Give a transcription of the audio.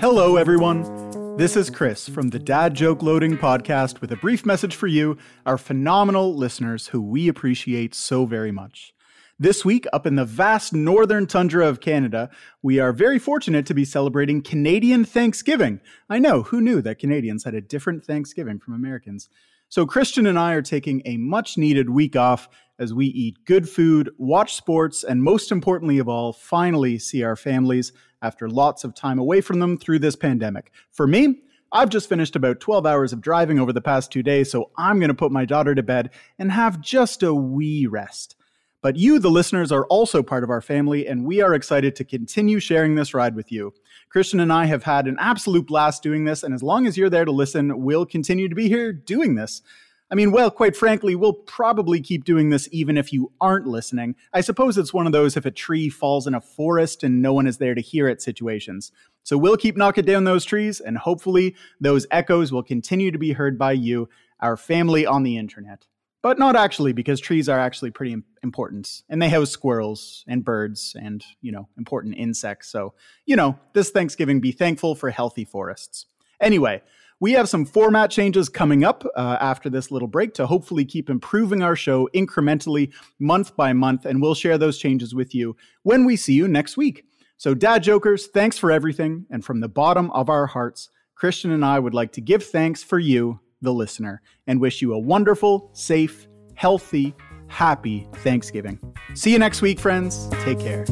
Hello, everyone. This is Chris from the Dad Joke Loading podcast with a brief message for you, our phenomenal listeners who we appreciate so very much. This week, up in the vast northern tundra of Canada, we are very fortunate to be celebrating Canadian Thanksgiving. I know, who knew that Canadians had a different Thanksgiving from Americans? So, Christian and I are taking a much needed week off as we eat good food, watch sports, and most importantly of all, finally see our families after lots of time away from them through this pandemic. For me, I've just finished about 12 hours of driving over the past two days, so I'm going to put my daughter to bed and have just a wee rest. But you, the listeners, are also part of our family, and we are excited to continue sharing this ride with you. Christian and I have had an absolute blast doing this, and as long as you're there to listen, we'll continue to be here doing this. I mean, well, quite frankly, we'll probably keep doing this even if you aren't listening. I suppose it's one of those if a tree falls in a forest and no one is there to hear it situations. So we'll keep knocking down those trees, and hopefully those echoes will continue to be heard by you, our family on the internet. But not actually, because trees are actually pretty important. And they house squirrels and birds and, you know, important insects. So, you know, this Thanksgiving, be thankful for healthy forests. Anyway, we have some format changes coming up uh, after this little break to hopefully keep improving our show incrementally month by month, and we'll share those changes with you when we see you next week. So, Dad Jokers, thanks for everything. And from the bottom of our hearts, Christian and I would like to give thanks for you, the listener, and wish you a wonderful, safe, healthy, happy Thanksgiving. See you next week, friends. Take care.